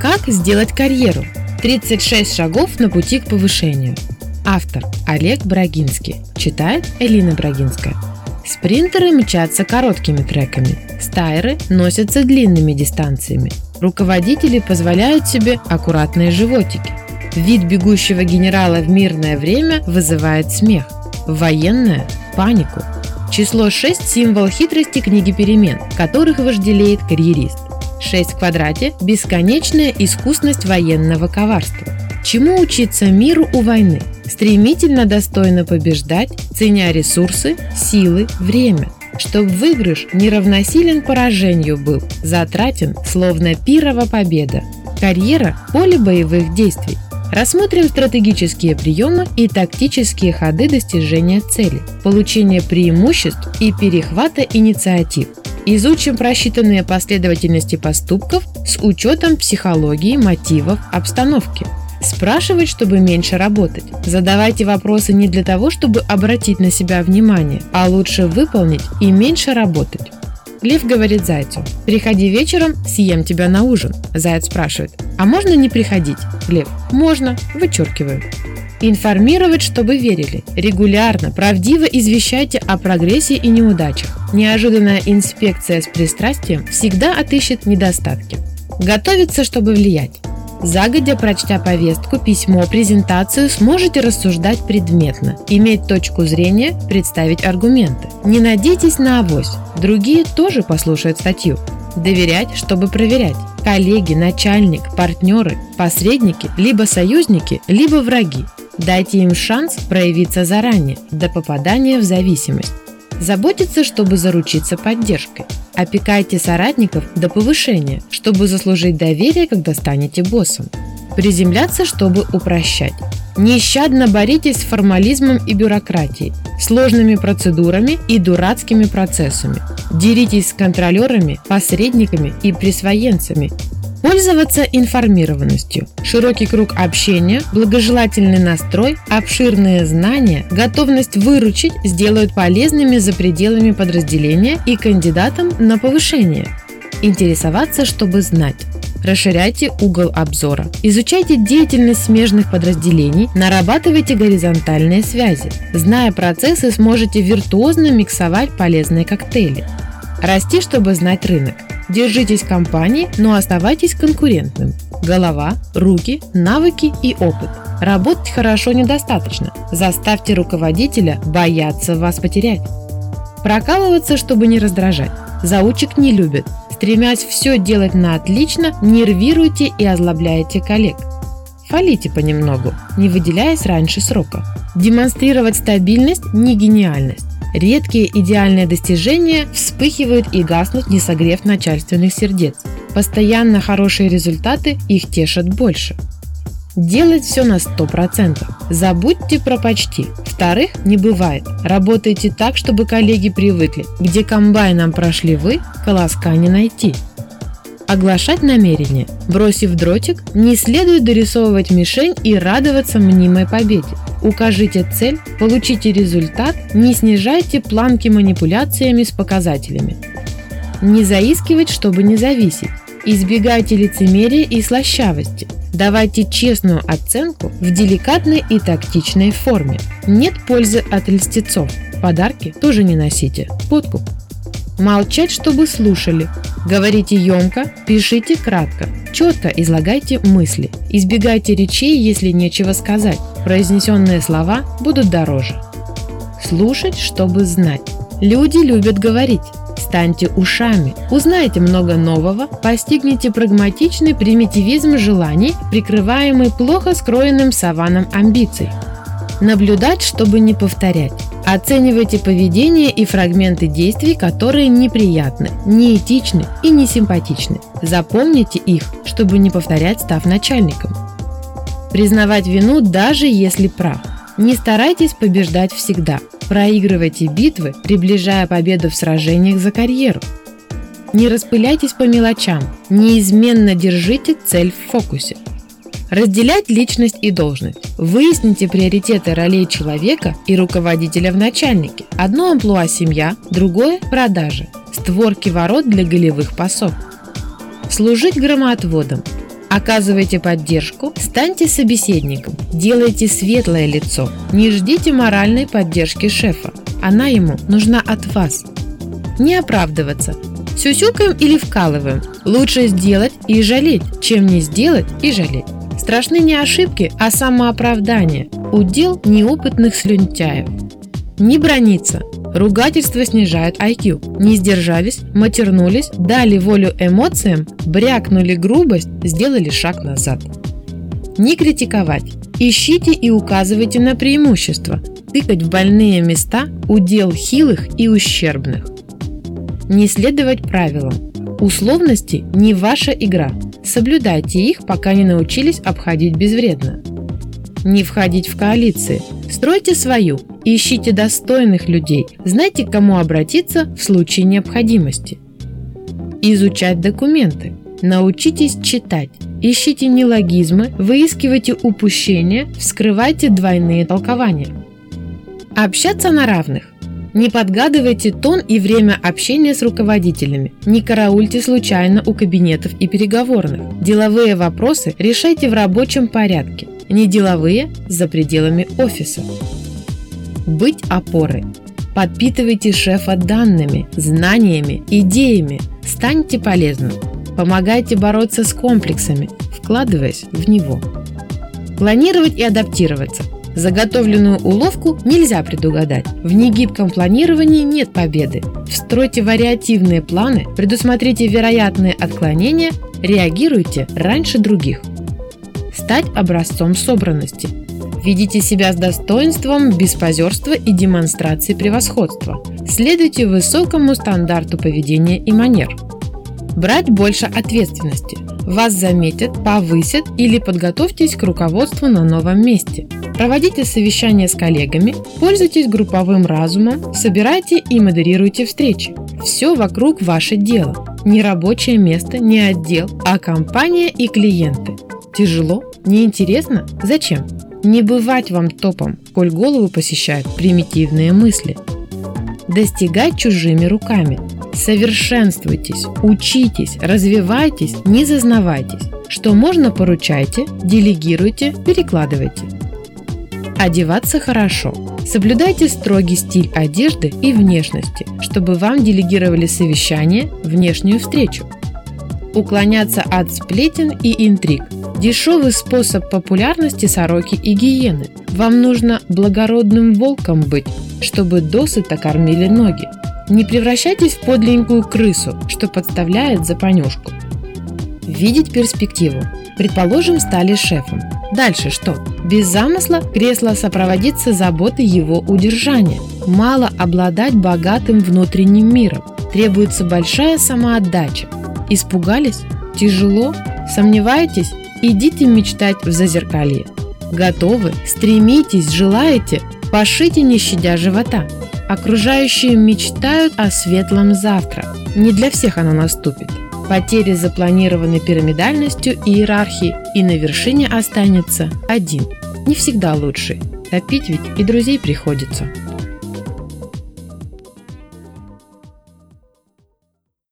Как сделать карьеру? 36 шагов на пути к повышению. Автор Олег Брагинский. Читает Элина Брагинская. Спринтеры мчатся короткими треками. Стайеры носятся длинными дистанциями. Руководители позволяют себе аккуратные животики. Вид бегущего генерала в мирное время вызывает смех. В военное – панику. Число 6 – символ хитрости книги перемен, которых вожделеет карьерист. 6 в квадрате – бесконечная искусность военного коварства. Чему учиться миру у войны? Стремительно достойно побеждать, ценя ресурсы, силы, время. Чтоб выигрыш не равносилен поражению был, затратен, словно пирова победа. Карьера – поле боевых действий. Рассмотрим стратегические приемы и тактические ходы достижения цели, получения преимуществ и перехвата инициатив. Изучим просчитанные последовательности поступков с учетом психологии, мотивов, обстановки. Спрашивать, чтобы меньше работать. Задавайте вопросы не для того, чтобы обратить на себя внимание, а лучше выполнить и меньше работать. Лев говорит Зайцу, приходи вечером, съем тебя на ужин. Заяц спрашивает, а можно не приходить? Лев, можно, вычеркиваю. Информировать, чтобы верили. Регулярно, правдиво извещайте о прогрессе и неудачах. Неожиданная инспекция с пристрастием всегда отыщет недостатки. Готовиться, чтобы влиять. Загодя прочтя повестку, письмо, презентацию, сможете рассуждать предметно, иметь точку зрения, представить аргументы. Не надейтесь на авось, другие тоже послушают статью. Доверять, чтобы проверять. Коллеги, начальник, партнеры, посредники, либо союзники, либо враги. Дайте им шанс проявиться заранее, до попадания в зависимость. Заботиться, чтобы заручиться поддержкой. Опекайте соратников до повышения, чтобы заслужить доверие, когда станете боссом. Приземляться, чтобы упрощать. Нещадно боритесь с формализмом и бюрократией, сложными процедурами и дурацкими процессами. Деритесь с контролерами, посредниками и присвоенцами, Пользоваться информированностью. Широкий круг общения, благожелательный настрой, обширные знания, готовность выручить сделают полезными за пределами подразделения и кандидатам на повышение. Интересоваться, чтобы знать. Расширяйте угол обзора. Изучайте деятельность смежных подразделений, нарабатывайте горизонтальные связи. Зная процессы, сможете виртуозно миксовать полезные коктейли. Расти, чтобы знать рынок. Держитесь компании, но оставайтесь конкурентным. Голова, руки, навыки и опыт. Работать хорошо недостаточно. Заставьте руководителя бояться вас потерять. Прокалываться, чтобы не раздражать. Заучек не любят. Стремясь все делать на отлично, нервируйте и озлобляете коллег. Фалите понемногу, не выделяясь раньше срока. Демонстрировать стабильность – не гениальность. Редкие идеальные достижения вспыхивают и гаснут, не согрев начальственных сердец. Постоянно хорошие результаты их тешат больше. Делать все на 100%. Забудьте про почти. Вторых не бывает. Работайте так, чтобы коллеги привыкли. Где комбайном прошли вы, колоска не найти. Оглашать намерение. Бросив дротик, не следует дорисовывать мишень и радоваться мнимой победе. Укажите цель, получите результат, не снижайте планки манипуляциями с показателями. Не заискивать, чтобы не зависеть. Избегайте лицемерия и слащавости. Давайте честную оценку в деликатной и тактичной форме. Нет пользы от льстецов. Подарки тоже не носите. Подкуп. Молчать, чтобы слушали. Говорите емко, пишите кратко. Четко излагайте мысли. Избегайте речей, если нечего сказать. Произнесенные слова будут дороже. Слушать, чтобы знать. Люди любят говорить. Станьте ушами, узнайте много нового, постигните прагматичный примитивизм желаний, прикрываемый плохо скроенным саваном амбиций. Наблюдать, чтобы не повторять. Оценивайте поведение и фрагменты действий, которые неприятны, неэтичны и несимпатичны. Запомните их, чтобы не повторять, став начальником. Признавать вину, даже если прав. Не старайтесь побеждать всегда. Проигрывайте битвы, приближая победу в сражениях за карьеру. Не распыляйтесь по мелочам. Неизменно держите цель в фокусе. Разделять личность и должность. Выясните приоритеты ролей человека и руководителя в начальнике. Одно амплуа – семья, другое – продажи. Створки ворот для голевых пасов. Служить громоотводом. Оказывайте поддержку, станьте собеседником, делайте светлое лицо. Не ждите моральной поддержки шефа. Она ему нужна от вас. Не оправдываться. Сюсюкаем или вкалываем. Лучше сделать и жалеть, чем не сделать и жалеть. Страшны не ошибки, а самооправдание. Удел неопытных слюнтяев. Не брониться. Ругательства снижают IQ. Не сдержались, матернулись, дали волю эмоциям, брякнули грубость, сделали шаг назад. Не критиковать. Ищите и указывайте на преимущества. Тыкать в больные места – удел хилых и ущербных. Не следовать правилам. Условности не ваша игра. Соблюдайте их, пока не научились обходить безвредно. Не входить в коалиции. Стройте свою, ищите достойных людей, знайте, к кому обратиться в случае необходимости. Изучать документы. Научитесь читать. Ищите нелогизмы, выискивайте упущения, вскрывайте двойные толкования. Общаться на равных. Не подгадывайте тон и время общения с руководителями. Не караульте случайно у кабинетов и переговорных. Деловые вопросы решайте в рабочем порядке. Не деловые – за пределами офиса. Быть опорой. Подпитывайте шефа данными, знаниями, идеями. Станьте полезным. Помогайте бороться с комплексами, вкладываясь в него. Планировать и адаптироваться. Заготовленную уловку нельзя предугадать. В негибком планировании нет победы. Встройте вариативные планы, предусмотрите вероятные отклонения, реагируйте раньше других. Стать образцом собранности. Ведите себя с достоинством, без позерства и демонстрации превосходства. Следуйте высокому стандарту поведения и манер – брать больше ответственности. Вас заметят, повысят или подготовьтесь к руководству на новом месте. Проводите совещания с коллегами, пользуйтесь групповым разумом, собирайте и модерируйте встречи. Все вокруг ваше дело. Не рабочее место, не отдел, а компания и клиенты. Тяжело? Неинтересно? Зачем? Не бывать вам топом, коль голову посещают примитивные мысли. Достигать чужими руками – Совершенствуйтесь, учитесь, развивайтесь, не зазнавайтесь. Что можно, поручайте, делегируйте, перекладывайте. Одеваться хорошо. Соблюдайте строгий стиль одежды и внешности, чтобы вам делегировали совещание, внешнюю встречу. Уклоняться от сплетен и интриг. Дешевый способ популярности сороки и гиены. Вам нужно благородным волком быть, чтобы досыта кормили ноги. Не превращайтесь в подленькую крысу, что подставляет за понюшку. Видеть перспективу. Предположим, стали шефом. Дальше что? Без замысла кресло сопроводится заботой его удержания. Мало обладать богатым внутренним миром. Требуется большая самоотдача. Испугались? Тяжело? Сомневаетесь? Идите мечтать в зазеркалье. Готовы? Стремитесь, желаете? Пошите, не щадя живота. Окружающие мечтают о светлом завтра. Не для всех оно наступит. Потери запланированы пирамидальностью и иерархией, и на вершине останется один. Не всегда лучший. Топить ведь и друзей приходится.